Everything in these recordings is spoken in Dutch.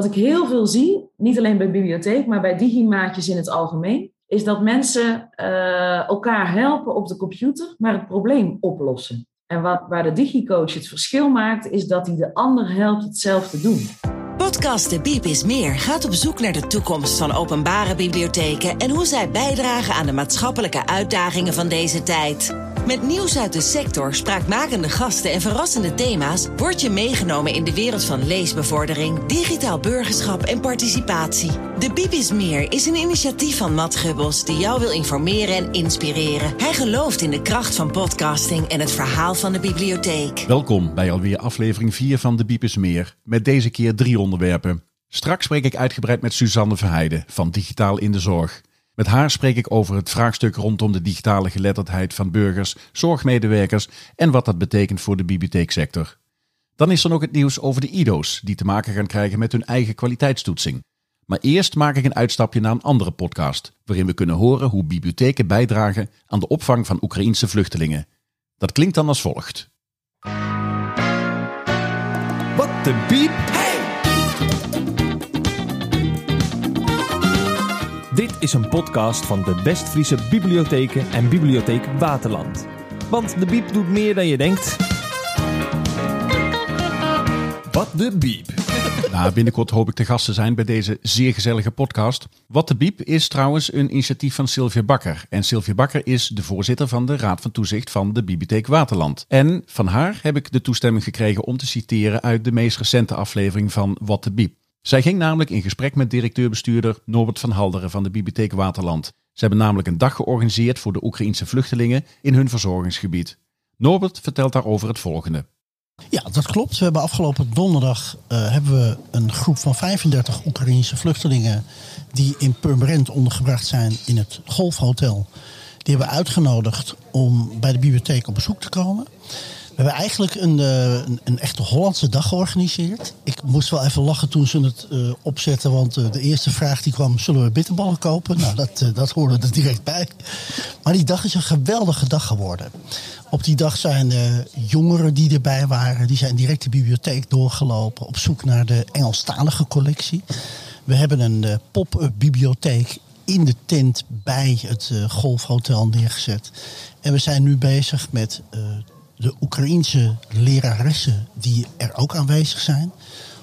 Wat ik heel veel zie, niet alleen bij bibliotheek, maar bij digimaatjes in het algemeen, is dat mensen uh, elkaar helpen op de computer, maar het probleem oplossen. En wat, waar de digicoach het verschil maakt, is dat hij de ander helpt hetzelfde te doen. Podcast De Biep is Meer gaat op zoek naar de toekomst van openbare bibliotheken en hoe zij bijdragen aan de maatschappelijke uitdagingen van deze tijd. Met nieuws uit de sector, spraakmakende gasten en verrassende thema's word je meegenomen in de wereld van leesbevordering, digitaal burgerschap en participatie. De Bibis Meer is een initiatief van Matt Gubbels die jou wil informeren en inspireren. Hij gelooft in de kracht van podcasting en het verhaal van de bibliotheek. Welkom bij alweer aflevering 4 van De Bibis Meer. Met deze keer drie onderwerpen. Straks spreek ik uitgebreid met Suzanne Verheijden van Digitaal in de Zorg. Met haar spreek ik over het vraagstuk rondom de digitale geletterdheid van burgers, zorgmedewerkers en wat dat betekent voor de bibliotheeksector. Dan is er nog het nieuws over de IDO's, die te maken gaan krijgen met hun eigen kwaliteitstoetsing. Maar eerst maak ik een uitstapje naar een andere podcast, waarin we kunnen horen hoe bibliotheken bijdragen aan de opvang van Oekraïense vluchtelingen. Dat klinkt dan als volgt. Wat de biep! Is een podcast van de Westfriese Bibliotheken en Bibliotheek Waterland. Want de Biep doet meer dan je denkt. Wat de Biep. Nou, binnenkort hoop ik te gast te zijn bij deze zeer gezellige podcast. Wat de Biep is trouwens een initiatief van Sylvia Bakker. En Sylvia Bakker is de voorzitter van de Raad van Toezicht van de Bibliotheek Waterland. En van haar heb ik de toestemming gekregen om te citeren uit de meest recente aflevering van Wat de Biep. Zij ging namelijk in gesprek met directeur-bestuurder Norbert van Halderen van de Bibliotheek Waterland. Ze hebben namelijk een dag georganiseerd voor de Oekraïense vluchtelingen in hun verzorgingsgebied. Norbert vertelt daarover het volgende. Ja, dat klopt. We hebben afgelopen donderdag uh, hebben we een groep van 35 Oekraïense vluchtelingen die in Purmerend ondergebracht zijn in het Golfhotel. Die hebben we uitgenodigd om bij de bibliotheek op bezoek te komen. Hebben eigenlijk een, eh, een, een, echte Hollandse dag georganiseerd. Ik moest wel even lachen toen ze het uh, opzetten, want uh, de eerste vraag die kwam: zullen we bitterballen kopen? Nou, dat, dat hoorde er direct bij. Maar die dag is een geweldige dag geworden. Op die dag zijn jongeren die erbij waren, die zijn direct de bibliotheek doorgelopen op zoek naar de Engelstalige collectie. We hebben een pop-up bibliotheek in de tent bij het Golfhotel neergezet. En we zijn nu bezig met de Oekraïense leraressen die er ook aanwezig zijn.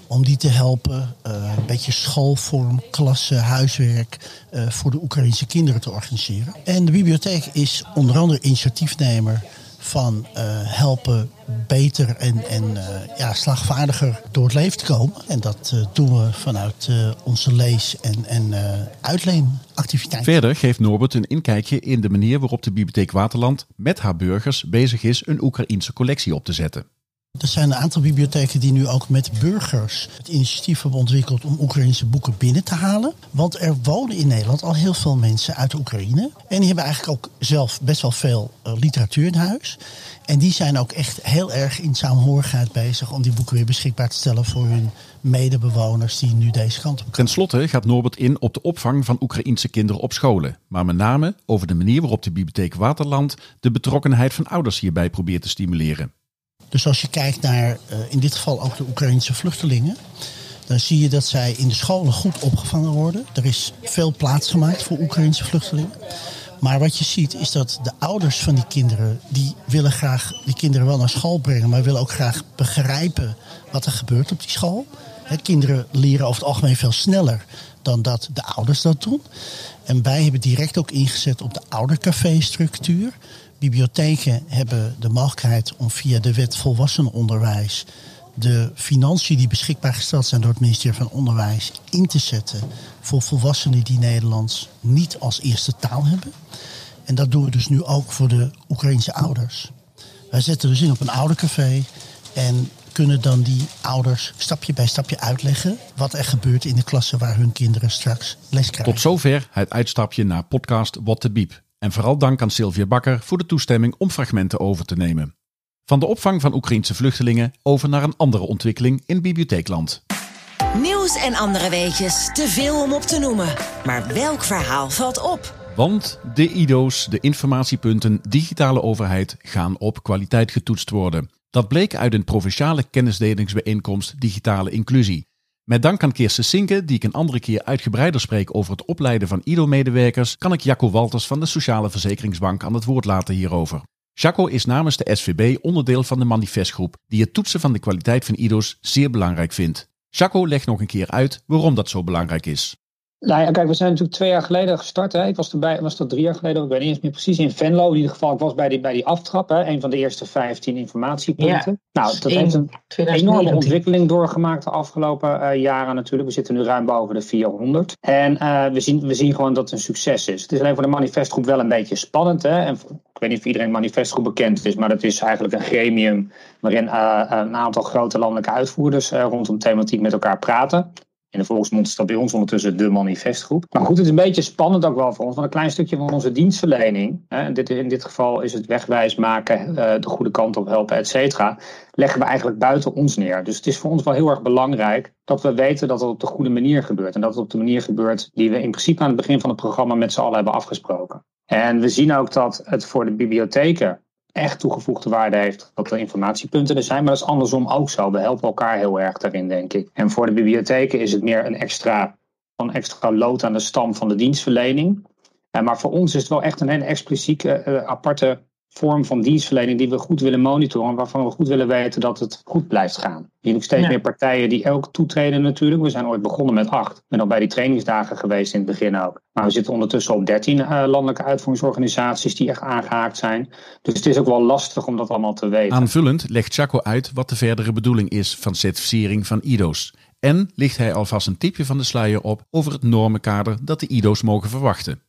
Om die te helpen, uh, een beetje schoolvorm, klasse, huiswerk uh, voor de Oekraïense kinderen te organiseren. En de bibliotheek is onder andere initiatiefnemer van uh, helpen beter en, en uh, ja, slagvaardiger door het leven te komen. En dat uh, doen we vanuit onze lees- en, en uitleenactiviteiten. Verder geeft Norbert een inkijkje in de manier waarop de Bibliotheek Waterland met haar burgers bezig is een Oekraïense collectie op te zetten. Er zijn een aantal bibliotheken die nu ook met burgers het initiatief hebben ontwikkeld om Oekraïnse boeken binnen te halen. Want er wonen in Nederland al heel veel mensen uit Oekraïne. En die hebben eigenlijk ook zelf best wel veel uh, literatuur in huis. En die zijn ook echt heel erg in saamhorigheid bezig om die boeken weer beschikbaar te stellen voor hun medebewoners die nu deze kant op komen. Ten slotte gaat Norbert in op de opvang van Oekraïense kinderen op scholen. Maar met name over de manier waarop de Bibliotheek Waterland de betrokkenheid van ouders hierbij probeert te stimuleren. Dus als je kijkt naar uh, in dit geval ook de Oekraïnse vluchtelingen, dan zie je dat zij in de scholen goed opgevangen worden. Er is veel plaats gemaakt voor Oekraïnse vluchtelingen. Maar wat je ziet is dat de ouders van die kinderen, die willen graag die kinderen wel naar school brengen, maar willen ook graag begrijpen wat er gebeurt op die school. Kinderen leren over het algemeen veel sneller dan dat de ouders dat doen. En wij hebben direct ook ingezet op de oudercafé-structuur. Bibliotheken hebben de mogelijkheid om via de wet volwassenenonderwijs de financiën die beschikbaar gesteld zijn door het ministerie van Onderwijs in te zetten voor volwassenen die Nederlands niet als eerste taal hebben. En dat doen we dus nu ook voor de Oekraïnse ouders. Wij zetten dus in op een oudercafé en kunnen dan die ouders stapje bij stapje uitleggen wat er gebeurt in de klasse waar hun kinderen straks les krijgen. Tot zover het uitstapje naar podcast What the Biep. En vooral dank aan Sylvia Bakker voor de toestemming om fragmenten over te nemen. Van de opvang van Oekraïnse vluchtelingen over naar een andere ontwikkeling in bibliotheekland. Nieuws en andere weetjes, te veel om op te noemen. Maar welk verhaal valt op? Want de IDO's, de informatiepunten digitale overheid, gaan op kwaliteit getoetst worden. Dat bleek uit een provinciale kennisdelingsbijeenkomst Digitale Inclusie. Met dank aan Kirsten Sinke, die ik een andere keer uitgebreider spreek over het opleiden van IDO-medewerkers, kan ik Jacco Walters van de Sociale Verzekeringsbank aan het woord laten hierover. Jacco is namens de SVB onderdeel van de manifestgroep, die het toetsen van de kwaliteit van IDO's zeer belangrijk vindt. Jacco legt nog een keer uit waarom dat zo belangrijk is. Nou ja, kijk, we zijn natuurlijk twee jaar geleden gestart. Hè. Ik was erbij, was dat drie jaar geleden, ik weet niet eens meer precies, in Venlo. In ieder geval, ik was bij die, bij die aftrap, hè, een van de eerste 15 informatiepunten. Ja, nou, dat in heeft een 2019. enorme ontwikkeling doorgemaakt de afgelopen eh, jaren natuurlijk. We zitten nu ruim boven de 400. En eh, we, zien, we zien gewoon dat het een succes is. Het is alleen voor de manifestgroep wel een beetje spannend. Hè. En ik weet niet of iedereen manifestgroep bekend is, maar dat is eigenlijk een gremium waarin eh, een aantal grote landelijke uitvoerders rondom thematiek met elkaar praten. In de volksmond dat bij ons ondertussen de manifestgroep. Maar goed, het is een beetje spannend ook wel voor ons. Want een klein stukje van onze dienstverlening, hè, dit, in dit geval is het wegwijs maken, eh, de goede kant op helpen, et cetera, leggen we eigenlijk buiten ons neer. Dus het is voor ons wel heel erg belangrijk dat we weten dat het op de goede manier gebeurt. En dat het op de manier gebeurt die we in principe aan het begin van het programma met z'n allen hebben afgesproken. En we zien ook dat het voor de bibliotheken echt toegevoegde waarde heeft dat er informatiepunten er zijn. Maar dat is andersom ook zo. We helpen elkaar heel erg daarin, denk ik. En voor de bibliotheken is het meer een extra, een extra lood aan de stam van de dienstverlening. Eh, maar voor ons is het wel echt een hele expliciete, eh, aparte vorm van dienstverlening die we goed willen monitoren. Waarvan we goed willen weten dat het goed blijft gaan. Je ook steeds Ja. meer partijen die ook toetreden natuurlijk. We zijn ooit begonnen met acht. Ik ben al bij die trainingsdagen geweest in het begin ook. Maar we zitten ondertussen op dertien eh, landelijke uitvoeringsorganisaties die echt aangehaakt zijn. Dus het is ook wel lastig om dat allemaal te weten. Aanvullend legt Jacco uit wat de verdere bedoeling is van certificering van IDO's. En licht hij alvast een tipje van de sluier op over het normenkader dat de IDO's mogen verwachten.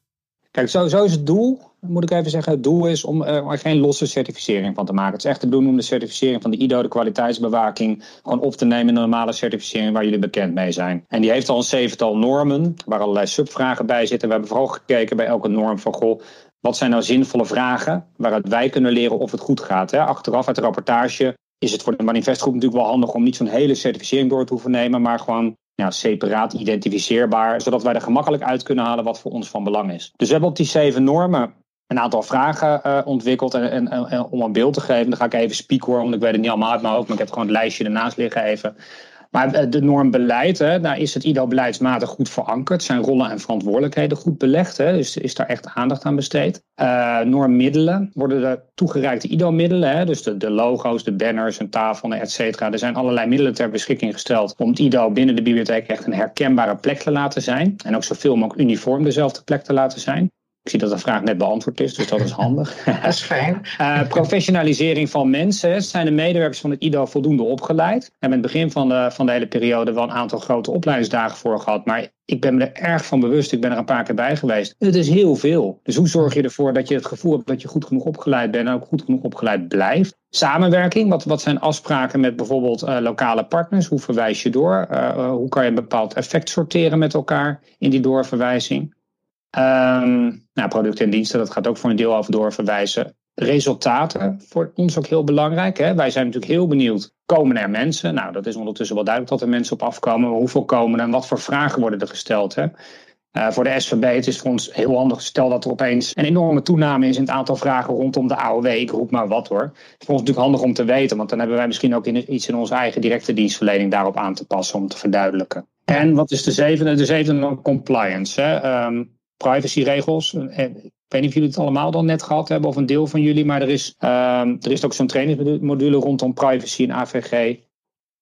Kijk, sowieso is het doel, moet ik even zeggen, het doel is om eh, er geen losse certificering van te maken. Het is echt de bedoeling om de certificering van de IDO, de kwaliteitsbewaking, gewoon op te nemen in de normale certificering waar jullie bekend mee zijn. En die heeft al een zevental normen, waar allerlei subvragen bij zitten. We hebben vooral gekeken bij elke norm van, goh, wat zijn nou zinvolle vragen waaruit wij kunnen leren of het goed gaat. Hè? Achteraf uit de rapportage is het voor de manifestgroep natuurlijk wel handig om niet zo'n hele certificering door te hoeven nemen, maar gewoon ja, separaat identificeerbaar, zodat wij er gemakkelijk uit kunnen halen wat voor ons van belang is. Dus we hebben op die zeven normen een aantal vragen eh, ontwikkeld. En, en, en- om een beeld te geven, dan ga ik even spieken hoor, want ik weet het niet allemaal uit mijn hoofd, maar ik heb gewoon het lijstje ernaast liggen even. Maar eh, de norm beleid, hè, daar is het IDO beleidsmatig goed verankerd. Zijn rollen en verantwoordelijkheden goed belegd. Hè, dus is daar echt aandacht aan besteed. Eh normmiddelen worden de toegereikte IDO-middelen. Dus de, de logo's, de banners, een tafel, et cetera. Er zijn allerlei middelen ter beschikking gesteld om het IDO binnen de bibliotheek echt een herkenbare plek te laten zijn. En ook zoveel mogelijk uniform dezelfde plek te laten zijn. Ik zie dat de vraag net beantwoord is, dus dat is handig. Dat is fijn. Eh, professionalisering van mensen. Zijn de medewerkers van het IDO voldoende opgeleid? We hebben in het begin van de, van de hele periode wel een aantal grote opleidingsdagen voor gehad. Maar ik ben me er erg van bewust. Ik ben er een paar keer bij geweest. Het is heel veel. Dus hoe zorg je ervoor dat je het gevoel hebt dat je goed genoeg opgeleid bent en ook goed genoeg opgeleid blijft? Samenwerking. Wat, wat zijn afspraken met bijvoorbeeld eh, lokale partners? Hoe verwijs je door? Eh, hoe kan je een bepaald effect sorteren met elkaar in die doorverwijzing? Ehm, nou, producten en diensten, dat gaat ook voor een deel over doorverwijzen. Resultaten, voor ons ook heel belangrijk. Hè? Wij zijn natuurlijk heel benieuwd, komen er mensen? Nou, dat is ondertussen wel duidelijk dat er mensen op afkomen. Hoeveel komen er en wat voor vragen worden er gesteld? Hè? Eh, voor de SVB het is voor ons heel handig. Stel dat er opeens een enorme toename is in het aantal vragen rondom de AOW. Ik roep maar wat hoor. Het is voor ons natuurlijk handig om te weten. Want dan hebben wij misschien ook iets in onze eigen directe dienstverlening daarop aan te passen. Om te verduidelijken. En wat is de zevende? De zevende dan compliance. Hè? Ehm, privacyregels. Eh, Ik weet niet of jullie het allemaal dan net gehad hebben. Of een deel van jullie. Maar er is, ehm, er is ook zo'n trainingsmodule rondom privacy en AVG.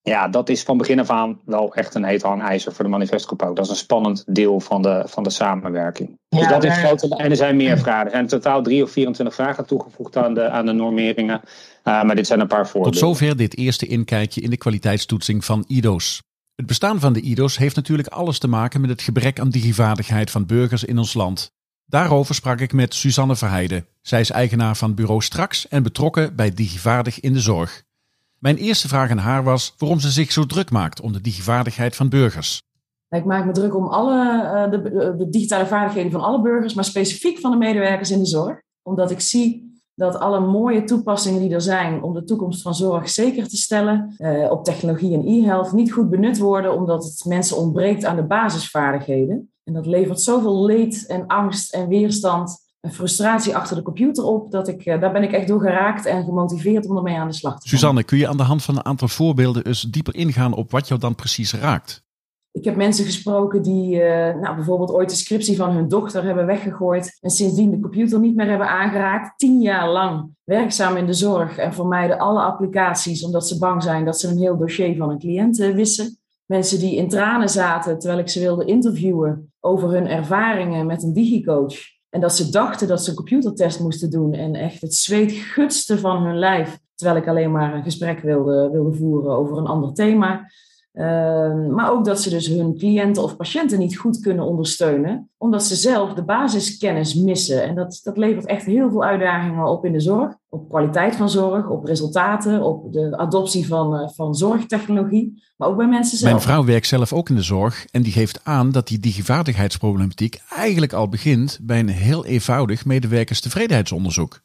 Ja, dat is van begin af aan wel echt een heet hangijzer voor de manifestgroep ook. Dat is een spannend deel van de, van de samenwerking. dus Ja, dat is grote. En er zijn meer vragen. Er zijn in totaal 3 of 24 vragen toegevoegd aan de, aan de normeringen. Uh, maar dit zijn een paar Tot voorbeelden. zover dit eerste inkijkje in de kwaliteitstoetsing van IDO's. Het bestaan van de IDO's heeft natuurlijk alles te maken met het gebrek aan digivaardigheid van burgers in ons land. Daarover sprak ik met Suzanne Verheijden. Zij is eigenaar van bureau Straks en betrokken bij Digivaardig in de Zorg. Mijn eerste vraag aan haar was waarom ze zich zo druk maakt om de digivaardigheid van burgers. Ik maak me druk om alle, eh, de, de- de digitale vaardigheden van alle burgers, maar specifiek van de medewerkers in de zorg. Omdat ik zie dat alle mooie toepassingen die er zijn om de toekomst van zorg zeker te stellen, eh, op technologie en e-health, niet goed benut worden omdat het mensen ontbreekt aan de basisvaardigheden. En dat levert zoveel leed en angst en weerstand en frustratie achter de computer op, dat ik, eh, daar ben ik echt door geraakt en gemotiveerd om ermee aan de slag te gaan. Suzanne, kun je aan de hand van een aantal voorbeelden eens dieper ingaan op wat jou dan precies raakt? Ik heb mensen gesproken die uh, nou, bijvoorbeeld ooit de scriptie van hun dochter hebben weggegooid en sindsdien de computer niet meer hebben aangeraakt. Tien jaar lang werkzaam in de zorg en vermijden alle applicaties omdat ze bang zijn dat ze een heel dossier van een cliënt wissen. Mensen die in tranen zaten terwijl ik ze wilde interviewen over hun ervaringen met een digicoach. En dat ze dachten dat ze een computertest moesten doen en echt het zweet gutste van hun lijf. Terwijl ik alleen maar een gesprek wilde, wilde voeren over een ander thema. Ehm, maar ook dat ze dus hun cliënten of patiënten niet goed kunnen ondersteunen, omdat ze zelf de basiskennis missen. En dat, dat levert echt heel veel uitdagingen op in de zorg, op kwaliteit van zorg, op resultaten, op de adoptie van, uh, van zorgtechnologie, maar ook bij mensen zelf. Mijn vrouw werkt zelf ook in de zorg en die geeft aan dat die digivaardigheidsproblematiek eigenlijk al begint bij een heel eenvoudig medewerkerstevredenheidsonderzoek.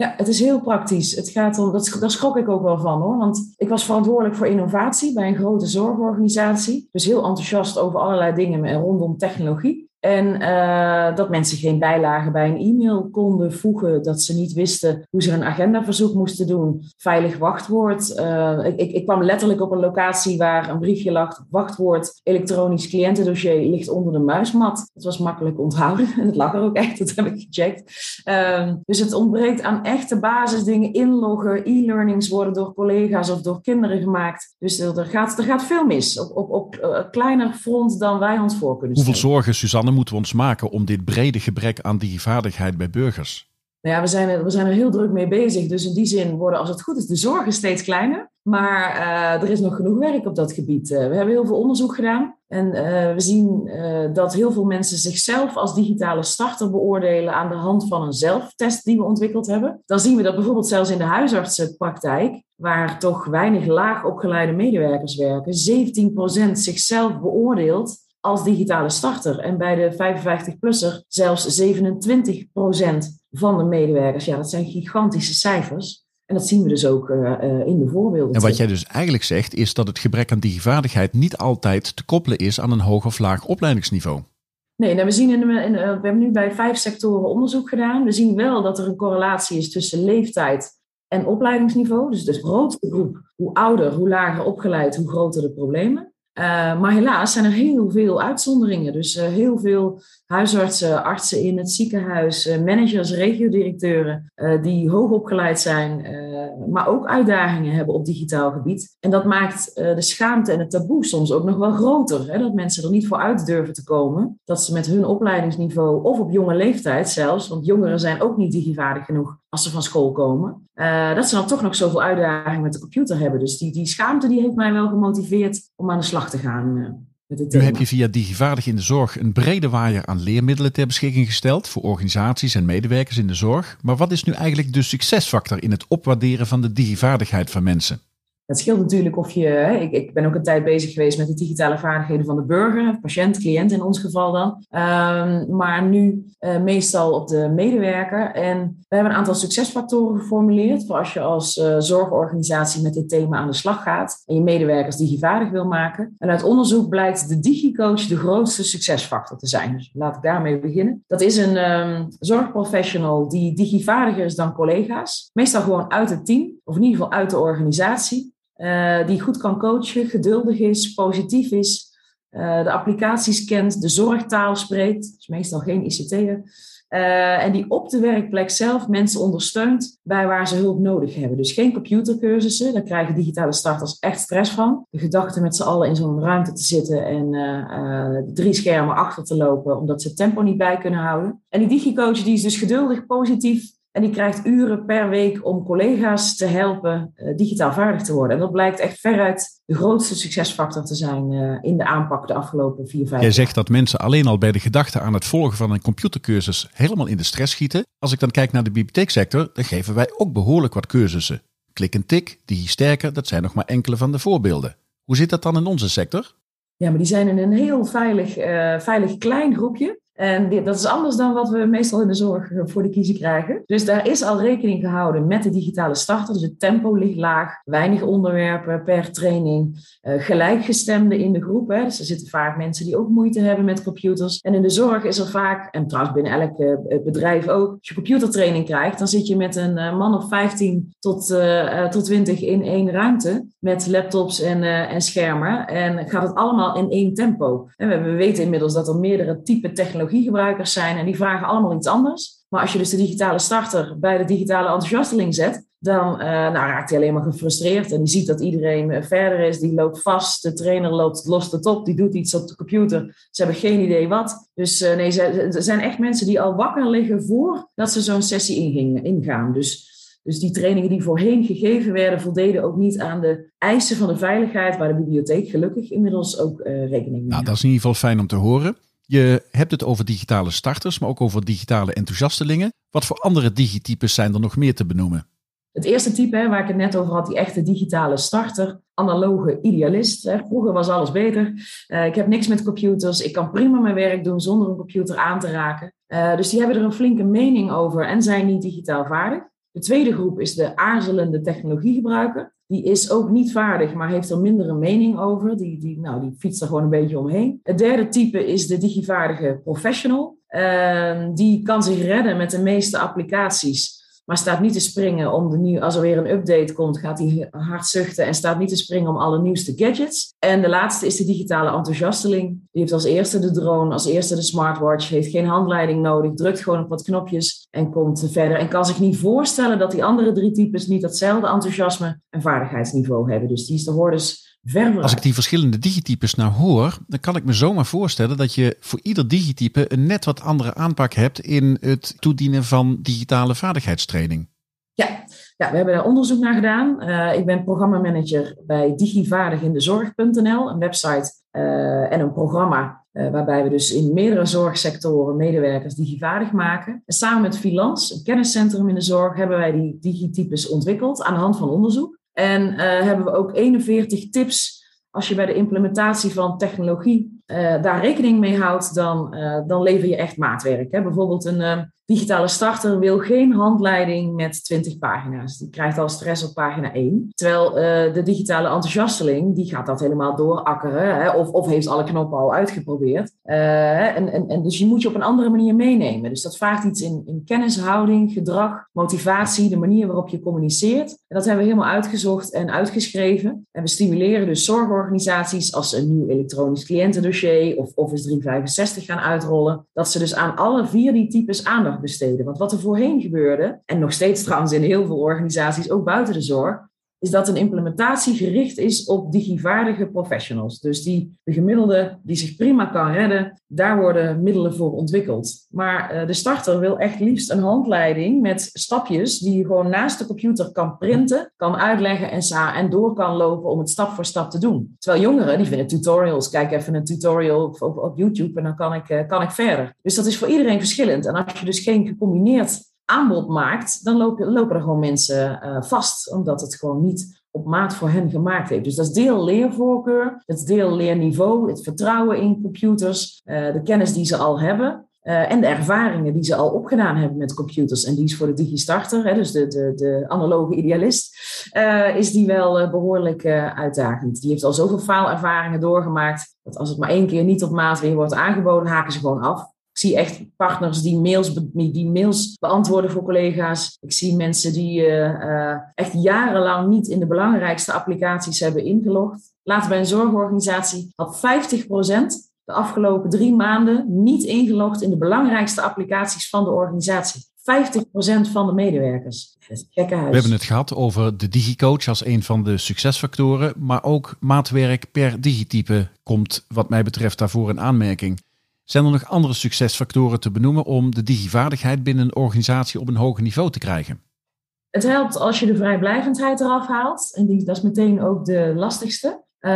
Ja, het is heel praktisch. Het gaat om, dat, daar schrok ik ook wel van hoor. Want ik was verantwoordelijk voor innovatie bij een grote zorgorganisatie. Dus heel enthousiast over allerlei dingen rondom technologie. En uh, dat mensen geen bijlagen bij een e-mail konden voegen, dat ze niet wisten hoe ze een agendaverzoek moesten doen. Veilig wachtwoord. Uh, ik, ik, kwam letterlijk op een locatie waar een briefje lag: wachtwoord, elektronisch cliëntendossier ligt onder de muismat. Het was makkelijk onthouden en het lag er ook echt, dat heb ik gecheckt. Uh, dus het ontbreekt aan echte basisdingen. Inloggen, e-learnings worden door collega's of door kinderen gemaakt. Dus er gaat, er gaat veel mis op, op, op een eh, kleiner front dan wij ons voor kunnen stellen. Hoeveel zorgen, Suzanne? Moeten we ons maken om dit brede gebrek aan digivaardigheid bij burgers? Nou ja, we zijn, er, we zijn er heel druk mee bezig. Dus in die zin worden, als het goed is, de zorgen steeds kleiner. Maar uh, er is nog genoeg werk op dat gebied. Uh, we hebben heel veel onderzoek gedaan. En uh, we zien dat heel veel mensen zichzelf als digitale starter beoordelen aan de hand van een zelftest die we ontwikkeld hebben. Dan zien we dat bijvoorbeeld zelfs in de huisartsenpraktijk, waar toch weinig laag opgeleide medewerkers werken, 17% zichzelf beoordeelt als digitale starter. En bij de 55-plusser zelfs 27% van de medewerkers. Ja, dat zijn gigantische cijfers. En dat zien we dus ook uh, in de voorbeelden. En wat jij dus eigenlijk zegt, is dat het gebrek aan digivaardigheid niet altijd te koppelen is aan een hoog of laag opleidingsniveau. Nee, nou, we, zien in, in, we hebben nu bij vijf sectoren onderzoek gedaan. We zien wel dat er een correlatie is tussen leeftijd en opleidingsniveau. Dus de grootste groep, hoe ouder, hoe lager opgeleid, hoe groter de problemen. Uh, maar helaas zijn er heel veel uitzonderingen. Dus uh, heel veel huisartsen, artsen in het ziekenhuis, uh, managers, regiodirecteuren die hoog opgeleid zijn, maar ook uitdagingen hebben op digitaal gebied. En dat maakt de schaamte en het taboe soms ook nog wel groter. Hè? Dat mensen er niet voor uit durven te komen. Dat ze met hun opleidingsniveau of op jonge leeftijd zelfs, want jongeren zijn ook niet digivaardig genoeg als ze van school komen, dat ze dan toch nog zoveel uitdagingen met de computer hebben. Dus die, die schaamte die heeft mij wel gemotiveerd om aan de slag te gaan. Nu heb je via Digivaardig in de Zorg een brede waaier aan leermiddelen ter beschikking gesteld voor organisaties en medewerkers in de zorg. Maar wat is nu eigenlijk de succesfactor in het opwaarderen van de digivaardigheid van mensen? Het scheelt natuurlijk of je. Ik, ik, ben ook een tijd bezig geweest met de digitale vaardigheden van de burger, patiënt, cliënt in ons geval dan. Um, maar nu uh, meestal op de medewerker. En we hebben een aantal succesfactoren geformuleerd voor als je als uh, zorgorganisatie met dit thema aan de slag gaat en je medewerkers digivaardig wil maken. En uit onderzoek blijkt de digicoach de grootste succesfactor te zijn. Dus laat ik daarmee beginnen. Dat is een um, zorgprofessional die digivaardiger is dan collega's. Meestal gewoon uit het team, of in ieder geval uit de organisatie. Uh, die goed kan coachen, geduldig is, positief is, uh, de applicaties kent, de zorgtaal spreekt, dus meestal geen ICT'er. Uh, en die op de werkplek zelf mensen ondersteunt bij waar ze hulp nodig hebben. Dus geen computercursussen, daar krijgen digitale starters echt stress van. De gedachte met z'n allen in zo'n ruimte te zitten en drie schermen achter te lopen, omdat ze het tempo niet bij kunnen houden. En die digicoach die is dus geduldig, positief, en die krijgt uren per week om collega's te helpen uh, digitaal vaardig te worden. En dat blijkt echt veruit de grootste succesfactor te zijn uh, in de aanpak de afgelopen vier, vijf jaar. Jij zegt dat mensen alleen al bij de gedachte aan het volgen van een computercursus helemaal in de stress schieten. Als ik dan kijk naar de bibliotheeksector, dan geven wij ook behoorlijk wat cursussen. Klik en tik, die sterker, dat zijn nog maar enkele van de voorbeelden. Hoe zit dat dan in onze sector? Ja, maar die zijn in een heel veilig, uh, veilig klein groepje. En dat is anders dan wat we meestal in de zorg voor de kiezer krijgen. Dus daar is al rekening gehouden met de digitale starter. Dus het tempo ligt laag, weinig onderwerpen per training, uh, gelijkgestemde in de groep. Hè. Dus er zitten vaak mensen die ook moeite hebben met computers. En in de zorg is er vaak, en trouwens binnen elk uh, bedrijf ook, als je computertraining krijgt, dan zit je met een man of 15 tot, tot 20 in één ruimte met laptops en, en schermen. En gaat het allemaal in één tempo. En we, we weten inmiddels dat er meerdere typen technologiegebruikers zijn en die vragen allemaal iets anders. Maar als je dus de digitale starter bij de digitale enthousiasteling zet, dan uh, nou, raakt hij alleen maar gefrustreerd. En die ziet dat iedereen eh, verder is, die loopt vast, de trainer loopt, lost het op, die doet iets op de computer. Ze hebben geen idee wat. Dus uh, nee, er zijn echt mensen die al wakker liggen voordat ze zo'n sessie ingingen, ingaan. Dus, dus die trainingen die voorheen gegeven werden, voldeden ook niet aan de eisen van de veiligheid, waar de bibliotheek gelukkig inmiddels ook rekening mee Nou, dat is in ieder geval fijn om te horen. Je hebt het over digitale starters, maar ook over digitale enthousiastelingen. Wat voor andere digitypes zijn er nog meer te benoemen? Het eerste type hè, waar ik het net over had, die echte digitale starter, analoge idealist. Hè. Vroeger was alles beter. Uh, ik heb niks met computers. Ik kan prima mijn werk doen zonder een computer aan te raken. Uh, dus die hebben er een flinke mening over en zijn niet digitaal vaardig. De tweede groep is de aarzelende technologiegebruiker. Die is ook niet vaardig, maar heeft er minder mening over. Die, die, nou, die fietst er gewoon een beetje omheen. Het derde type is de digivaardige professional. Uh, die kan zich redden met de meeste applicaties maar staat niet te springen om de nieuw, als er weer een update komt, gaat hij hard zuchten en staat niet te springen om alle nieuwste gadgets. En de laatste is de digitale enthousiasteling. Die heeft als eerste de drone, als eerste de smartwatch, heeft geen handleiding nodig, drukt gewoon op wat knopjes en komt verder. En kan zich niet voorstellen dat die andere drie types niet datzelfde enthousiasme en vaardigheidsniveau hebben. Dus die is de hordes als ik die verschillende digitypes nou hoor, dan kan ik me zomaar voorstellen dat je voor ieder digitype een net wat andere aanpak hebt in het toedienen van digitale vaardigheidstraining. Ja, ja we hebben daar onderzoek naar gedaan. Uh, ik ben programmamanager bij digivaardigindezorg.nl, een website uh, en een programma uh, waarbij we dus in meerdere zorgsectoren medewerkers digivaardig maken. En samen met Filans, een kenniscentrum in de zorg, hebben wij die digitypes ontwikkeld aan de hand van onderzoek. En uh, hebben we ook 41 tips als je bij de implementatie van technologie uh, daar rekening mee houdt, dan, uh, dan lever je echt maatwerk. Hè? Bijvoorbeeld een, digitale starter wil geen handleiding met 20 pagina's. Die krijgt al stress op pagina 1. Terwijl de digitale enthousiasteling, die gaat dat helemaal doorakkeren. Hè, of, of heeft alle knoppen al uitgeprobeerd. En, en, en dus je moet je op een andere manier meenemen. Dus dat vraagt iets in, in kennishouding, gedrag, motivatie, de manier waarop je communiceert. En dat hebben we helemaal uitgezocht en uitgeschreven. En we stimuleren dus zorgorganisaties als een nieuw elektronisch of Office 365 gaan uitrollen. Dat ze dus aan alle vier die types aandacht besteden. Want wat er voorheen gebeurde, en nog steeds trouwens in heel veel organisaties, ook buiten de zorg, is dat een implementatie gericht is op digivaardige professionals. Dus die, de gemiddelde die zich prima kan redden, daar worden middelen voor ontwikkeld. Maar uh, de starter wil echt liefst een handleiding met stapjes die je gewoon naast de computer kan printen, kan uitleggen en, en door kan lopen om het stap voor stap te doen. Terwijl jongeren, die vinden tutorials. Kijk even een tutorial op, op, YouTube en dan kan ik, uh, kan ik verder. Dus dat is voor iedereen verschillend. En als je dus geen gecombineerd aanbod maakt, dan lopen, lopen er gewoon mensen uh, vast, omdat het gewoon niet op maat voor hen gemaakt heeft. Dus dat is deel leervoorkeur, het deel leerniveau, het vertrouwen in computers, uh, de kennis die ze al hebben. Uh, en de ervaringen die ze al opgedaan hebben met computers. En die is voor de digistarter, hè, dus de, de, de analoge idealist, is die wel behoorlijk uitdagend. Die heeft al zoveel faalervaringen doorgemaakt, dat als het maar één keer niet op maat weer wordt aangeboden, haken ze gewoon af zie echt partners die mails, die mails beantwoorden voor collega's. Ik zie mensen die uh, echt jarenlang niet in de belangrijkste applicaties hebben ingelogd. Laatst bij een zorgorganisatie had 50% de afgelopen drie maanden niet ingelogd in de belangrijkste applicaties van de organisatie. 50% van de medewerkers. We hebben het gehad over de digicoach als een van de succesfactoren, maar ook maatwerk per digitype komt wat mij betreft daarvoor een aanmerking. Zijn er nog andere succesfactoren te benoemen om de digivaardigheid binnen een organisatie op een hoger niveau te krijgen? Het helpt als je de vrijblijvendheid eraf haalt. En die, dat is meteen ook de lastigste. Uh,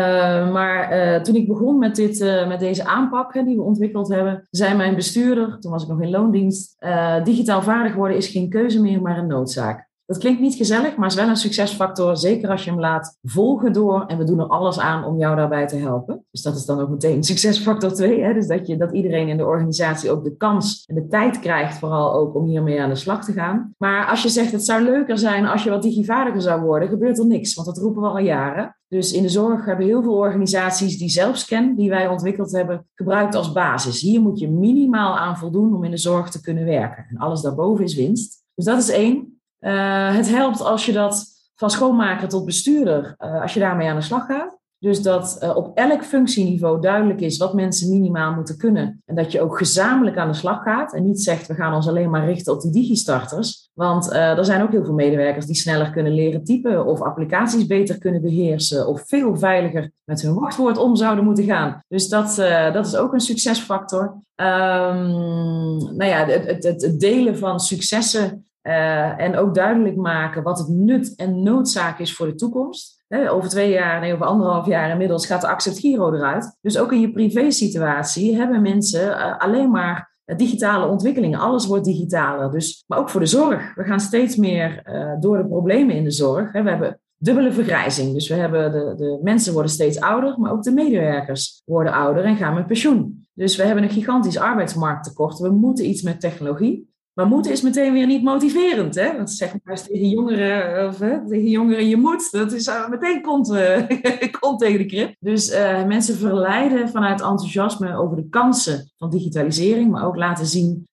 maar uh, toen ik begon met, dit, uh, met deze aanpak die we ontwikkeld hebben, zei mijn bestuurder, toen was ik nog in loondienst, digitaal vaardig worden is geen keuze meer, maar een noodzaak. Dat klinkt niet gezellig, maar is wel een succesfactor. Zeker als je hem laat volgen door. En we doen er alles aan om jou daarbij te helpen. Dus dat is dan ook meteen succesfactor 2. Hè? Dus dat, je, dat iedereen in de organisatie ook de kans en de tijd krijgt, vooral ook om hiermee aan de slag te gaan. Maar als je zegt het zou leuker zijn als je wat digivaardiger zou worden, gebeurt er niks. Want dat roepen we al jaren. Dus in de zorg hebben heel veel organisaties die zelfscan, die wij ontwikkeld hebben, gebruikt als basis. Hier moet je minimaal aan voldoen om in de zorg te kunnen werken. En alles daarboven is winst. Dus dat is één. Uh, het helpt als je dat van schoonmaker tot bestuurder, uh, als je daarmee aan de slag gaat. Dus dat uh, op elk functieniveau duidelijk is wat mensen minimaal moeten kunnen. En dat je ook gezamenlijk aan de slag gaat. En niet zegt, we gaan ons alleen maar richten op die digistarters. Want er zijn ook heel veel medewerkers die sneller kunnen leren typen. Of applicaties beter kunnen beheersen. Of veel veiliger met hun wachtwoord om zouden moeten gaan. Dus dat, dat is ook een succesfactor. Um, nou ja, het, het, het delen van successen uh, en ook duidelijk maken wat het nut en noodzaak is voor de toekomst. Over twee jaar, nee, over anderhalf jaar inmiddels gaat de Accept Giro eruit. Dus ook in je privé-situatie hebben mensen uh, alleen maar digitale ontwikkelingen. Alles wordt digitaler. Dus, maar ook voor de zorg. We gaan steeds meer door de problemen in de zorg. We hebben dubbele vergrijzing. Dus we hebben de, de mensen worden steeds ouder, maar ook de medewerkers worden ouder en gaan met pensioen. Dus we hebben een gigantisch arbeidsmarkttekort. We moeten iets met technologie. Maar moeten is meteen weer niet motiverend. Hè? Want zeg maar eens tegen jongeren, of, hè, tegen jongeren je moet, dat is uh, meteen komt, uh, komt tegen de krip. Dus mensen verleiden vanuit enthousiasme over de kansen van digitalisering, maar ook laten zien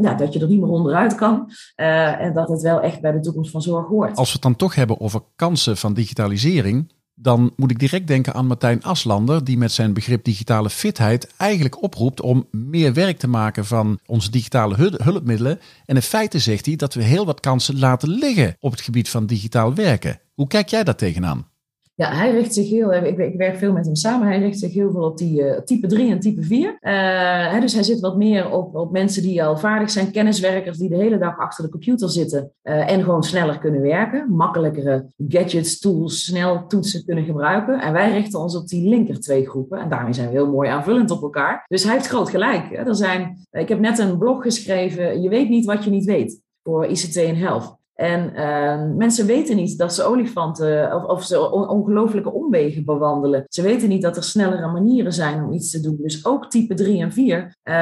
ja, dat je er niet meer onderuit kan. en dat het wel echt bij de toekomst van zorg hoort. Als we het dan toch hebben over kansen van digitalisering, dan moet ik direct denken aan Martijn Aslander, die met zijn begrip digitale fitheid eigenlijk oproept om meer werk te maken van onze digitale hulpmiddelen. En in feite zegt hij dat we heel wat kansen laten liggen op het gebied van digitaal werken. Hoe kijk jij daar tegenaan? Ja, hij richt zich heel, ik, ik, werk veel met hem samen, hij richt zich heel veel op die uh, type 3 en type 4. Uh, hè, dus hij zit wat meer op, op mensen die al vaardig zijn, kenniswerkers die de hele dag achter de computer zitten uh, en gewoon sneller kunnen werken, makkelijkere gadgets, tools, snel toetsen kunnen gebruiken. En wij richten ons op die linker twee groepen en daarmee zijn we heel mooi aanvullend op elkaar. Dus hij heeft groot gelijk. Hè. Er zijn, ik heb net een blog geschreven, je weet niet wat je niet weet voor ICT en Health. En uh, mensen weten niet dat ze olifanten of, of ze ongelofelijke omwegen bewandelen. Ze weten niet dat er snellere manieren zijn om iets te doen. Dus ook type 3 en 4, uh,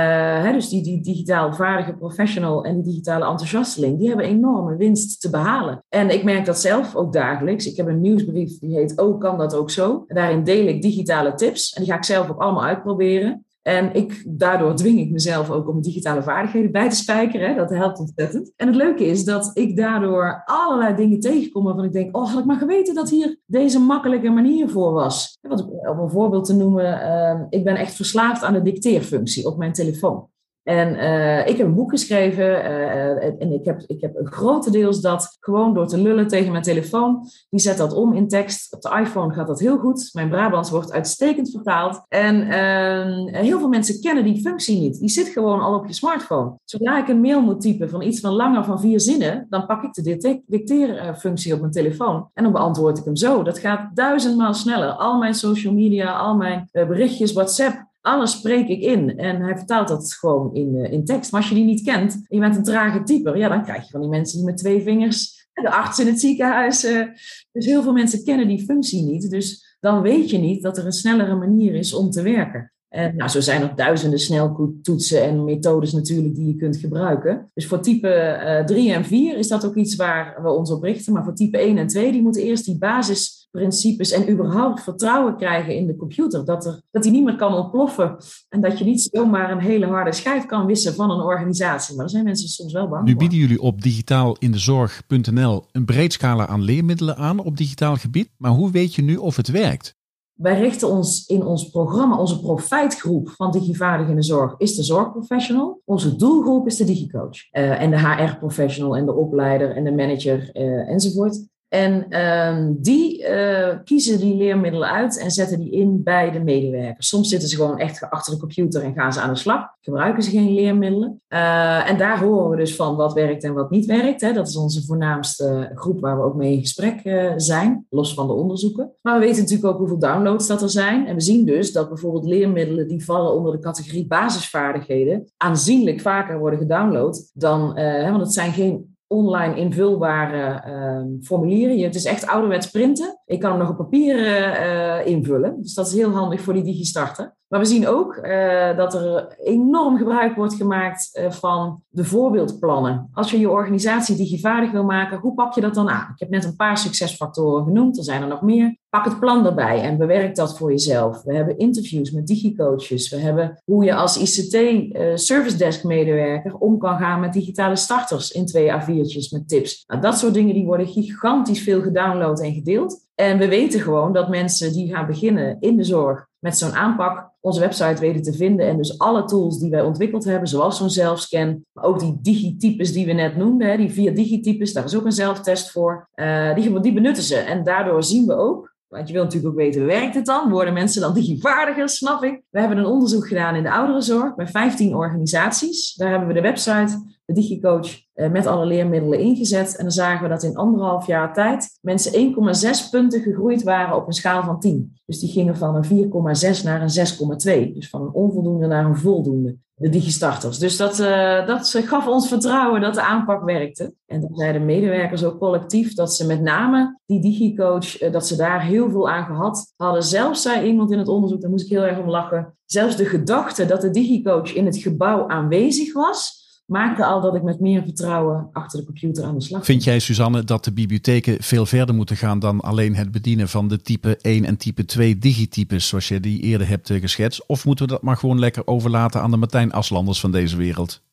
hè, dus die, die digitaal vaardige professional en die digitale enthousiasteling, die hebben enorme winst te behalen. En ik merk dat zelf ook dagelijks. Ik heb een nieuwsbrief die heet Oh, kan dat ook zo? En daarin deel ik digitale tips en die ga ik zelf ook allemaal uitproberen. En ik, daardoor dwing ik mezelf ook om digitale vaardigheden bij te spijkeren. Dat helpt ontzettend. En het leuke is dat ik daardoor allerlei dingen tegenkom waarvan ik denk, oh, had ik maar geweten dat hier deze makkelijke manier voor was. Wat, om een voorbeeld te noemen, uh, ik ben echt verslaafd aan de dicteerfunctie op mijn telefoon. En uh, ik heb een boek geschreven uh, en ik heb, ik heb grotendeels dat gewoon door te lullen tegen mijn telefoon. Die zet dat om in tekst. Op de iPhone gaat dat heel goed. Mijn Brabants wordt uitstekend vertaald. En uh, heel veel mensen kennen die functie niet. Die zit gewoon al op je smartphone. Zodra ik een mail moet typen van iets van langer van vier zinnen, dan pak ik de dicteerfunctie op mijn telefoon. En dan beantwoord ik hem zo. Dat gaat duizendmaal sneller. Al mijn social media, al mijn berichtjes, WhatsApp alles spreek ik in. En hij vertaalt dat gewoon in, in tekst. Maar als je die niet kent en je bent een trage typer, ja, dan krijg je van die mensen die met twee vingers, de arts in het ziekenhuis. Uh, dus heel veel mensen kennen die functie niet. Dus dan weet je niet dat er een snellere manier is om te werken. En nou, zo zijn er duizenden sneltoetsen en methodes natuurlijk die je kunt gebruiken. Dus voor type uh, 3 en 4 is dat ook iets waar we ons op richten. Maar voor type 1 en 2, die moeten eerst die basisprincipes en überhaupt vertrouwen krijgen in de computer. Dat, er, dat die niet meer kan ontploffen. En dat je niet zomaar een hele harde schijf kan wissen van een organisatie. Maar daar zijn mensen soms wel bang Nu bieden jullie op digitaalindezorg.nl een breed scala aan leermiddelen aan op digitaal gebied. Maar hoe weet je nu of het werkt? Wij richten ons in ons programma, onze profijtgroep van Digivaardig in de Zorg is de zorgprofessional. Onze doelgroep is de digicoach. Uh, en de HR-professional en de opleider en de manager uh, enzovoort. En uh, die uh, kiezen die leermiddelen uit en zetten die in bij de medewerkers. Soms zitten ze gewoon echt achter de computer en gaan ze aan de slag. Gebruiken ze geen leermiddelen. Uh, en daar horen we dus van wat werkt en wat niet werkt. Hè. Dat is onze voornaamste groep waar we ook mee in gesprek uh, zijn, los van de onderzoeken. Maar we weten natuurlijk ook hoeveel downloads dat er zijn. En we zien dus dat bijvoorbeeld leermiddelen die vallen onder de categorie basisvaardigheden aanzienlijk vaker worden gedownload dan, want het zijn geen online invulbare ehm, formulieren. Het is echt ouderwets printen. Ik kan hem nog op papier uh, invullen. Dus dat is heel handig voor die DigiStarter. Maar we zien ook uh, dat er enorm gebruik wordt gemaakt uh, van de voorbeeldplannen. Als je je organisatie digivaardig wil maken, hoe pak je dat dan aan? Ik heb net een paar succesfactoren genoemd, er zijn er nog meer. Pak het plan erbij en bewerk dat voor jezelf. We hebben interviews met digicoaches. We hebben hoe je als ICT uh, service desk medewerker om kan gaan met digitale starters in twee A4'tjes met tips. Nou, dat soort dingen die worden gigantisch veel gedownload en gedeeld. En we weten gewoon dat mensen die gaan beginnen in de zorg met zo'n aanpak onze website weten te vinden. En dus alle tools die wij ontwikkeld hebben, zoals zo'n zelfscan, maar ook die digitypes die we net noemden, die vier digitypes, daar is ook een zelftest voor, uh, die, die benutten ze. En daardoor zien we ook want je wilt natuurlijk ook weten, werkt het dan? Worden mensen dan digivaardiger? Snap ik. We hebben een onderzoek gedaan in de ouderenzorg bij 15 organisaties. Daar hebben we de website, de DigiCoach, eh, met alle leermiddelen ingezet. En dan zagen we dat in anderhalf jaar tijd mensen 1,6 punten gegroeid waren op een schaal van 10. Dus die gingen van een 4,6 naar een 6,2. Dus van een onvoldoende naar een voldoende de digistarters. Dus dat, uh, dat gaf ons vertrouwen dat de aanpak werkte. En dan zeiden medewerkers ook collectief dat ze met name die digicoach, uh, dat ze daar heel veel aan gehad hadden. Zelfs zei iemand in het onderzoek, daar moest ik heel erg om lachen, zelfs de gedachte dat de digicoach in het gebouw aanwezig was, maakte al dat ik met meer vertrouwen achter de computer aan de slag Vind jij, Suzanne, dat de bibliotheken veel verder moeten gaan dan alleen het bedienen van de type 1 en type 2 digitypes, zoals je die eerder hebt eh, geschetst? Of moeten we dat maar gewoon lekker overlaten aan de Martijn Aslanders van deze wereld?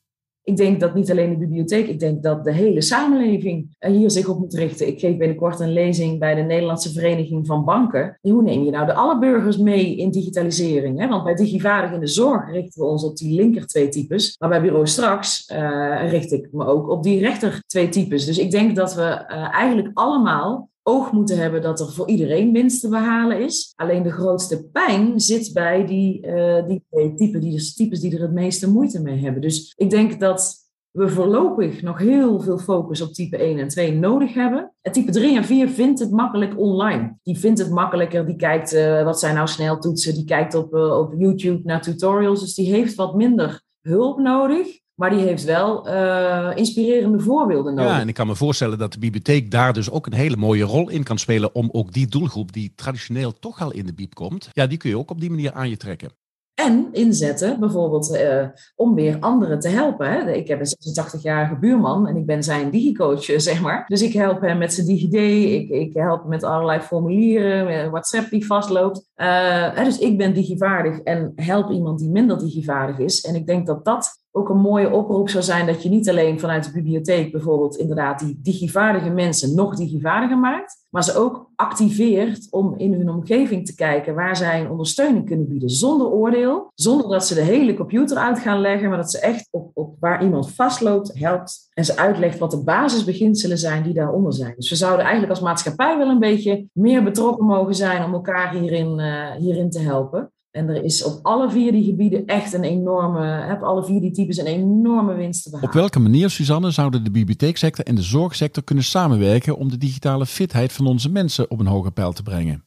Ik denk dat niet alleen de bibliotheek, ik denk dat de hele samenleving hier zich op moet richten. Ik geef binnenkort een lezing bij de Nederlandse Vereniging van Banken. Hoe neem je nou de alle burgers mee in digitalisering? Want bij Digivaardig in de Zorg richten we ons op die linker twee types. Maar bij Bureau Straks uh, richt ik me ook op die rechter twee types. Dus ik denk dat we uh, eigenlijk allemaal oog moeten hebben dat er voor iedereen winst te behalen is. Alleen de grootste pijn zit bij die, uh, die typen, die, types die er het meeste moeite mee hebben. Dus ik denk dat we voorlopig nog heel veel focus op type 1 en 2 nodig hebben. En type 3 en 4 vindt het makkelijk online. Die vindt het makkelijker, die kijkt uh, wat zijn nou sneltoetsen, die kijkt op, uh, op YouTube naar tutorials. Dus die heeft wat minder hulp nodig. Maar die heeft wel uh, inspirerende voorbeelden nodig. Ja, en ik kan me voorstellen dat de bibliotheek daar dus ook een hele mooie rol in kan spelen. om ook die doelgroep die traditioneel toch al in de bieb komt. ja, die kun je ook op die manier aan je trekken. En inzetten, bijvoorbeeld uh, om weer anderen te helpen. Hè. Ik heb een 86-jarige buurman en ik ben zijn digicoach, zeg maar. Dus ik help hem met zijn DigiD, ik, ik help hem met allerlei formulieren, WhatsApp die vastloopt. Uh, dus ik ben digivaardig en help iemand die minder digivaardig is. En ik denk dat dat ook een mooie oproep zou zijn dat je niet alleen vanuit de bibliotheek bijvoorbeeld inderdaad die digivaardige mensen nog digivaardiger maakt, maar ze ook activeert om in hun omgeving te kijken waar zij ondersteuning kunnen bieden zonder oordeel, zonder dat ze de hele computer uit gaan leggen, maar dat ze echt op, op waar iemand vastloopt helpt en ze uitlegt wat de basisbeginselen zijn die daaronder zijn. Dus we zouden eigenlijk als maatschappij wel een beetje meer betrokken mogen zijn om elkaar hierin, uh, hierin te helpen. En er is op alle vier die gebieden echt een enorme, heb alle vier die types een enorme winst te behalen. Op welke manier, Suzanne, zouden de bibliotheeksector en de zorgsector kunnen samenwerken om de digitale fitheid van onze mensen op een hoger pijl te brengen?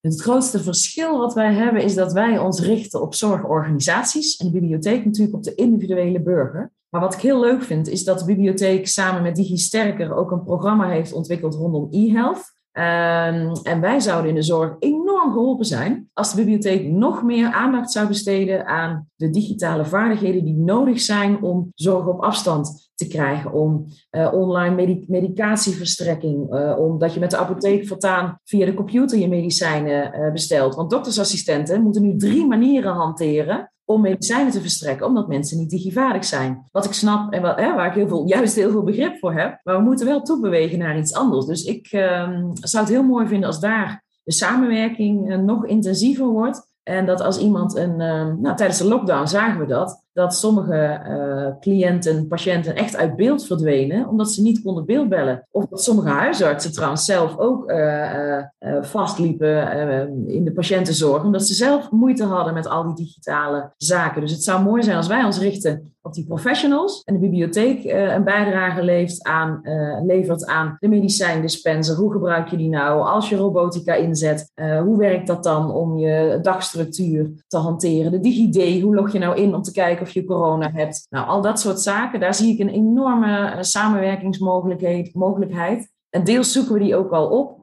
Het grootste verschil wat wij hebben is dat wij ons richten op zorgorganisaties en de bibliotheek natuurlijk op de individuele burger. Maar wat ik heel leuk vind is dat de bibliotheek samen met DigiSterker ook een programma heeft ontwikkeld rondom e-health. Um, en wij zouden in de zorg enorm geholpen zijn als de bibliotheek nog meer aandacht zou besteden aan de digitale vaardigheden die nodig zijn om zorg op afstand te krijgen, om uh, online medic medicatieverstrekking, uh, omdat je met de apotheek voortaan via de computer je medicijnen uh, bestelt. Want doktersassistenten moeten nu drie manieren hanteren om medicijnen te verstrekken, omdat mensen niet digivaardig zijn. Wat ik snap en wat, hè, waar ik heel veel, juist heel veel begrip voor heb, maar we moeten wel toebewegen naar iets anders. Dus ik uh, zou het heel mooi vinden als daar de samenwerking uh, nog intensiever wordt. En dat als iemand een, uh, nou, tijdens de lockdown zagen we dat, dat sommige uh, cliënten, patiënten echt uit beeld verdwenen, omdat ze niet konden beeldbellen. Of dat sommige huisartsen trouwens zelf ook uh, vastliepen in de patiëntenzorg, omdat ze zelf moeite hadden met al die digitale zaken. Dus het zou mooi zijn als wij ons richten op die professionals. En de bibliotheek een bijdrage levert aan, levert aan de medicijndispenser. Hoe gebruik je die nou als je robotica inzet? Hoe werkt dat dan om je dagstructuur te hanteren? De DigiD, hoe log je nou in om te kijken of je corona hebt? Nou, al dat soort zaken, daar zie ik een enorme samenwerkingsmogelijkheid. Mogelijkheid. En deels zoeken we die ook al op.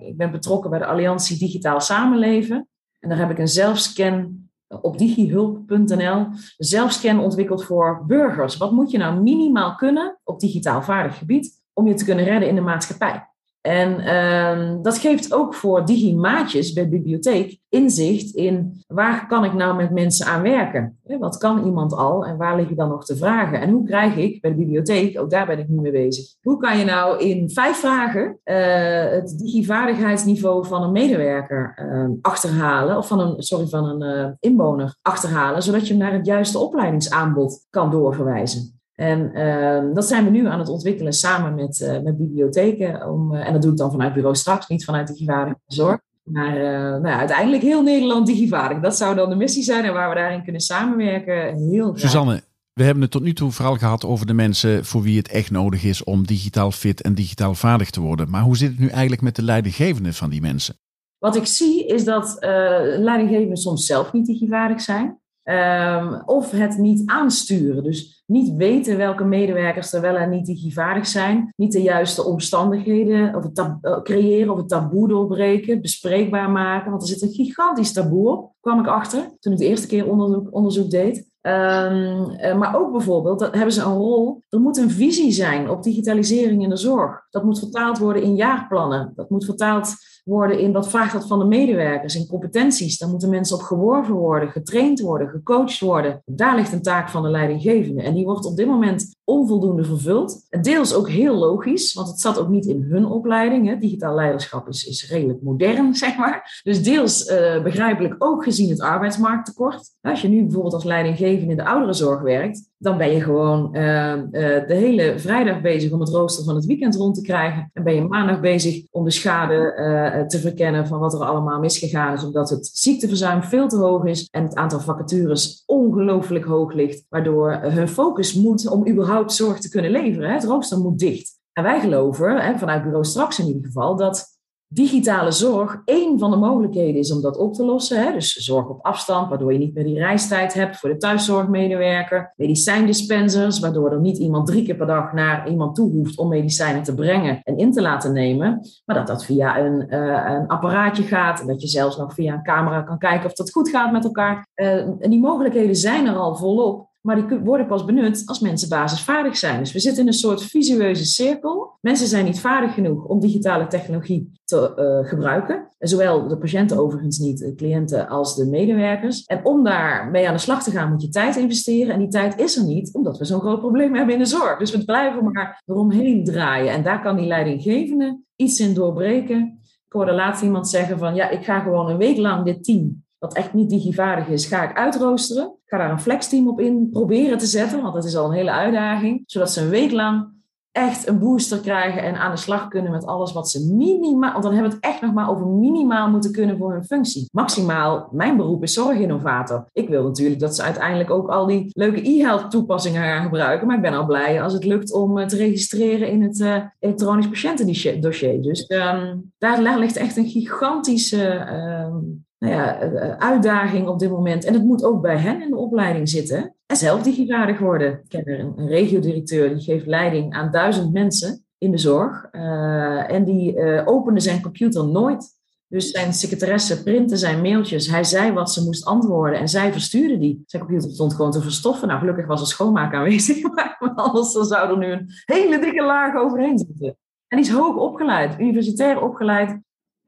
ik ben betrokken bij de Alliantie Digitaal Samenleven. En daar heb ik een zelfscan op digihulp.nl zelfscan ontwikkeld voor burgers. Wat moet je nou minimaal kunnen op digitaal vaardig gebied om je te kunnen redden in de maatschappij? En uh, dat geeft ook voor digimaatjes bij de bibliotheek inzicht in waar kan ik nou met mensen aan werken? Wat kan iemand al en waar liggen dan nog te vragen? En hoe krijg ik bij de bibliotheek, ook daar ben ik nu mee bezig, hoe kan je nou in vijf vragen uh, het digivaardigheidsniveau van een medewerker uh, achterhalen, of van een, sorry, van een uh, inwoner achterhalen, zodat je hem naar het juiste opleidingsaanbod kan doorverwijzen? En uh, dat zijn we nu aan het ontwikkelen samen met, uh, met bibliotheken. Om, uh, en dat doe ik dan vanuit bureau straks, niet vanuit digivaardige zorg. Maar nou ja, uiteindelijk heel Nederland digivaardig. Dat zou dan de missie zijn en waar we daarin kunnen samenwerken. Heel graag. Suzanne, we hebben het tot nu toe vooral gehad over de mensen voor wie het echt nodig is om digitaal fit en digitaal vaardig te worden. Maar hoe zit het nu eigenlijk met de leidinggevenden van die mensen? Wat ik zie is dat leidinggevenden soms zelf niet digivaardig zijn. Um, of het niet aansturen. Dus niet weten welke medewerkers er wel en niet digivaardig zijn. Niet de juiste omstandigheden of het eh, creëren of het taboe doorbreken. Bespreekbaar maken. Want er zit een gigantisch taboe op, kwam ik achter toen ik de eerste keer onderzoek, onderzoek deed. Um, maar ook bijvoorbeeld, dat hebben ze een rol. Er moet een visie zijn op digitalisering in de zorg. Dat moet vertaald worden in jaarplannen. Dat moet vertaald worden in wat vraagt dat van de medewerkers, in competenties. Daar moeten mensen op geworven worden, getraind worden, gecoacht worden. Daar ligt een taak van de leidinggevende. En die wordt op dit moment onvoldoende vervuld. Deels ook heel logisch, want het zat ook niet in hun opleiding. Hè. Digitaal leiderschap is, is redelijk modern, zeg maar. Dus deels uh, begrijpelijk ook gezien het arbeidsmarkttekort. Als je nu bijvoorbeeld als leidinggevende in de ouderenzorg werkt, dan ben je gewoon uh, uh, de hele vrijdag bezig om het rooster van het weekend rond te krijgen. En ben je maandag bezig om de schade te verkennen van wat er allemaal misgegaan is. Omdat het ziekteverzuim veel te hoog is en het aantal vacatures ongelooflijk hoog ligt. Waardoor hun focus moet om überhaupt zorg te kunnen leveren. Het rooster moet dicht. En wij geloven, vanuit Bureau Straks in ieder geval, dat digitale zorg één van de mogelijkheden is om dat op te lossen. Hè? Dus zorg op afstand, waardoor je niet meer die reistijd hebt voor de thuiszorgmedewerker. Medicijndispensers, waardoor er niet iemand drie keer per dag naar iemand toe hoeft om medicijnen te brengen en in te laten nemen. Maar dat dat via een, uh, een apparaatje gaat en dat je zelfs nog via een camera kan kijken of dat goed gaat met elkaar. Uh, en die mogelijkheden zijn er al volop. Maar die worden pas benut als mensen basisvaardig zijn. Dus we zitten in een soort visueuze cirkel. Mensen zijn niet vaardig genoeg om digitale technologie te uh, gebruiken. Zowel de patiënten overigens niet, de cliënten als de medewerkers. En om daarmee aan de slag te gaan moet je tijd investeren. En die tijd is er niet, omdat we zo'n groot probleem hebben in de zorg. Dus we blijven maar eromheen draaien. En daar kan die leidinggevende iets in doorbreken. Ik hoorde laatst iemand zeggen van, ja, ik ga gewoon een week lang dit team wat echt niet digivaardig is, ga ik uitroosteren. Ga daar een flexteam op in proberen te zetten, want dat is al een hele uitdaging. Zodat ze een week lang echt een booster krijgen en aan de slag kunnen met alles wat ze minimaal, want dan hebben we het echt nog maar over minimaal moeten kunnen voor hun functie. Maximaal, mijn beroep is zorginnovator. Ik wil natuurlijk dat ze uiteindelijk ook al die leuke e-health toepassingen gaan gebruiken, maar ik ben al blij als het lukt om eh, te registreren in het uh, elektronisch patiëntendossier. Dus um, daar ligt echt een gigantische um, nou ja, eh, uitdaging op dit moment. En het moet ook bij hen in de opleiding zitten. En zelf digivaardig worden. Ik ken er een, een regiodirecteur die geeft leiding aan duizend mensen in de zorg. Uh, en die opende zijn computer nooit. Dus zijn secretaresse printte zijn mailtjes. Hij zei wat ze moest antwoorden en zij verstuurde die. Zijn computer stond gewoon te verstoffen. Nou, gelukkig was er schoonmaak aanwezig. Maar anders zou er nu een hele dikke laag overheen zitten. En die is hoog opgeleid, universitair opgeleid.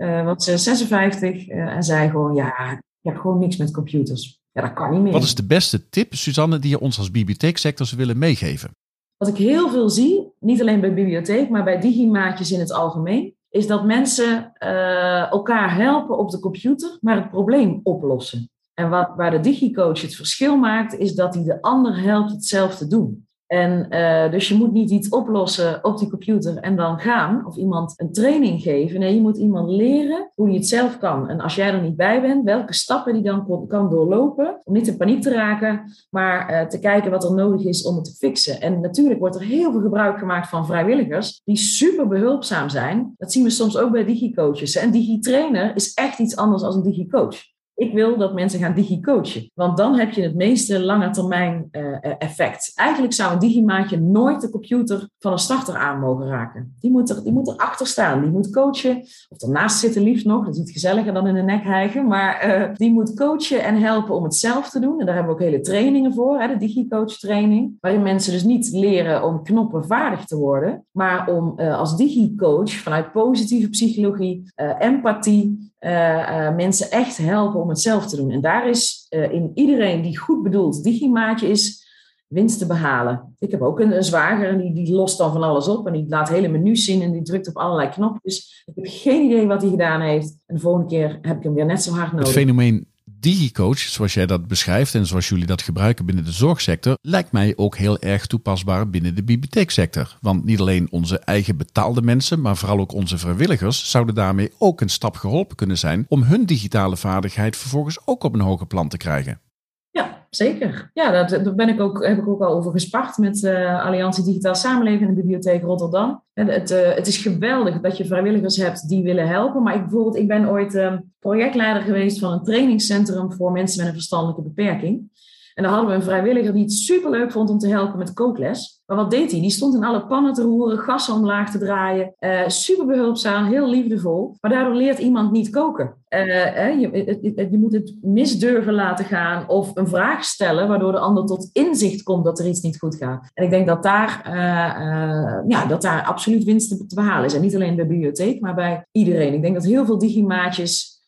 Uh, was 56 uh, en zei gewoon, ja, ik heb gewoon niks met computers. Ja, dat kan niet meer. Wat is de beste tip, Suzanne, die je ons als bibliotheeksector zou willen meegeven? Wat ik heel veel zie, niet alleen bij bibliotheek, maar bij digimaatjes in het algemeen, is dat mensen uh, elkaar helpen op de computer, maar het probleem oplossen. En wat, waar de digicoach het verschil maakt, is dat hij de ander helpt het zelf te doen. En uh, dus je moet niet iets oplossen op die computer en dan gaan. Of iemand een training geven. Nee, je moet iemand leren hoe hij het zelf kan. En als jij er niet bij bent, welke stappen die dan kan doorlopen. Om niet in paniek te raken, maar uh, te kijken wat er nodig is om het te fixen. En natuurlijk wordt er heel veel gebruik gemaakt van vrijwilligers. Die super behulpzaam zijn. Dat zien we soms ook bij digicoaches. En digitrainer is echt iets anders dan een digicoach. Ik wil dat mensen gaan digicoachen. Want dan heb je het meeste lange termijn uh, effect. Eigenlijk zou een digimaatje nooit de computer van een starter aan mogen raken. Die moet, er, die moet erachter staan. Die moet coachen. Of ernaast zitten liefst nog. Dat is iets gezelliger dan in de nek hijgen. Maar uh, die moet coachen en helpen om het zelf te doen. En daar hebben we ook hele trainingen voor. Hè, de digicoach training. Waarin mensen dus niet leren om knoppen vaardig te worden. Maar om als digicoach vanuit positieve psychologie, empathie mensen echt helpen om het zelf te doen. En daar is uh, in iedereen die goed bedoeld digimaatje is, winst te behalen. Ik heb ook een, een zwager en die, die lost dan van alles op en die laat hele menus zien en die drukt op allerlei knopjes. Ik heb geen idee wat hij gedaan heeft. En de volgende keer heb ik hem weer net zo hard nodig. Het fenomeen DigiCoach, zoals jij dat beschrijft en zoals jullie dat gebruiken binnen de zorgsector, lijkt mij ook heel erg toepasbaar binnen de bibliotheeksector. Want niet alleen onze eigen betaalde mensen, maar vooral ook onze vrijwilligers zouden daarmee ook een stap geholpen kunnen zijn om hun digitale vaardigheid vervolgens ook op een hoger plan te krijgen. Zeker. Ja, daar ben ik ook, heb ik ook al over gespart met uh, Alliantie Digitaal Samenleven in de Bibliotheek Rotterdam. En het, uh, het is geweldig dat je vrijwilligers hebt die willen helpen. Maar ik, bijvoorbeeld, ik ben ooit uh, projectleider geweest van een trainingscentrum voor mensen met een verstandelijke beperking. En dan hadden we een vrijwilliger die het superleuk vond om te helpen met kookles. Maar wat deed hij? Die stond in alle pannen te roeren, gassen omlaag te draaien. Uh, super behulpzaam, heel liefdevol. Maar daardoor leert iemand niet koken. Uh, je, je, moet het misdurven laten gaan of een vraag stellen, waardoor de ander tot inzicht komt dat er iets niet goed gaat. En ik denk dat daar, ja, dat daar absoluut winst te, behalen is. En niet alleen bij de bibliotheek, maar bij iedereen. Ik denk dat heel veel digimaatjes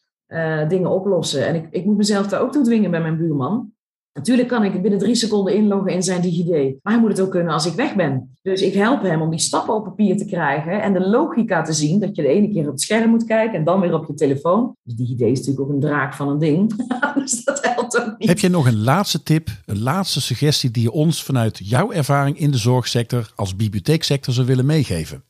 dingen oplossen. En ik, ik moet mezelf daar ook toe dwingen bij mijn buurman. Natuurlijk kan ik binnen drie seconden inloggen in zijn DigiD. Maar hij moet het ook kunnen als ik weg ben. Dus ik help hem om die stappen op papier te krijgen en de logica te zien. Dat je de ene keer op het scherm moet kijken en dan weer op je telefoon. Dus DigiD is natuurlijk ook een draak van een ding. dus dat helpt ook niet. Heb je nog een laatste tip, een laatste suggestie die je ons vanuit jouw ervaring in de zorgsector als bibliotheeksector zou willen meegeven?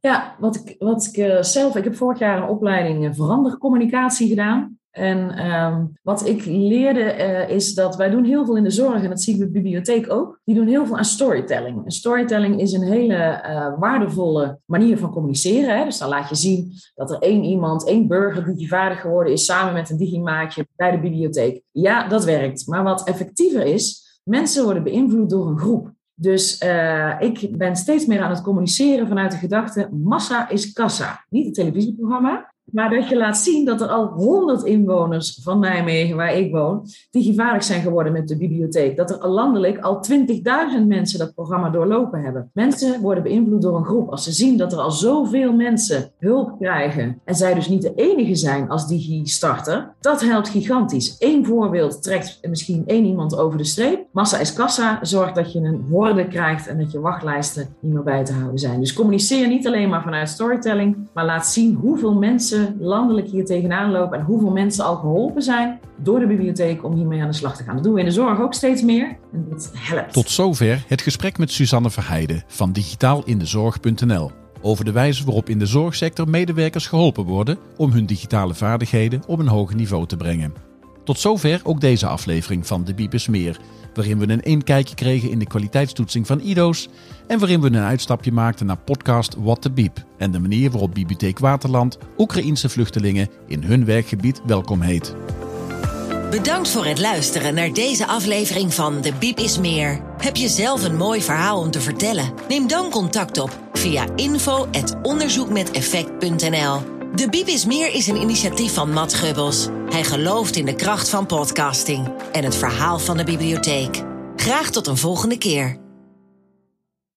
Ja, wat ik, wat ik uh, zelf, ik heb vorig jaar een opleiding uh, verandercommunicatie gedaan. En um, wat ik leerde uh, is dat wij doen heel veel in de zorg, en dat zie ik bij de bibliotheek ook, die doen heel veel aan storytelling. En storytelling is een hele uh, waardevolle manier van communiceren. Hè? Dus dan laat je zien dat er één iemand, één burger digivaardig geworden is samen met een digimaatje bij de bibliotheek. Ja, dat werkt. Maar wat effectiever is, mensen worden beïnvloed door een groep. Dus uh, ik ben steeds meer aan het communiceren vanuit de gedachte: massa is kassa. Niet het televisieprogramma, maar dat je laat zien dat er al honderd inwoners van Nijmegen, waar ik woon, die gevaarlijk zijn geworden met de bibliotheek. Dat er landelijk al 20.000 mensen dat programma doorlopen hebben. Mensen worden beïnvloed door een groep. Als ze zien dat er al zoveel mensen hulp krijgen en zij dus niet de enige zijn als digi-starter, dat helpt gigantisch. Eén voorbeeld trekt misschien één iemand over de streep. Massa is kassa zorgt dat je een horde krijgt en dat je wachtlijsten niet meer bij te houden zijn. Dus communiceer niet alleen maar vanuit storytelling, maar laat zien hoeveel mensen landelijk hier tegenaan lopen en hoeveel mensen al geholpen zijn door de bibliotheek om hiermee aan de slag te gaan. Dat doen we in de zorg ook steeds meer en dat helpt. Tot zover het gesprek met Suzanne Verheijden van digitaalindezorg.nl over de wijze waarop in de zorgsector medewerkers geholpen worden om hun digitale vaardigheden op een hoger niveau te brengen. Tot zover ook deze aflevering van De Biepers Meer, waarin we een inkijkje kregen in de kwaliteitstoetsing van IDO's en waarin we een uitstapje maakten naar podcast What the Biep en de manier waarop Bibliotheek Waterland Oekraïense vluchtelingen in hun werkgebied welkom heet. Bedankt voor het luisteren naar deze aflevering van De Biep is Meer. Heb je zelf een mooi verhaal om te vertellen? Neem dan contact op via info.onderzoekmeteffect.nl De Biep is Meer is een initiatief van Matt Gubbels. Hij gelooft in de kracht van podcasting en het verhaal van de bibliotheek. Graag tot een volgende keer.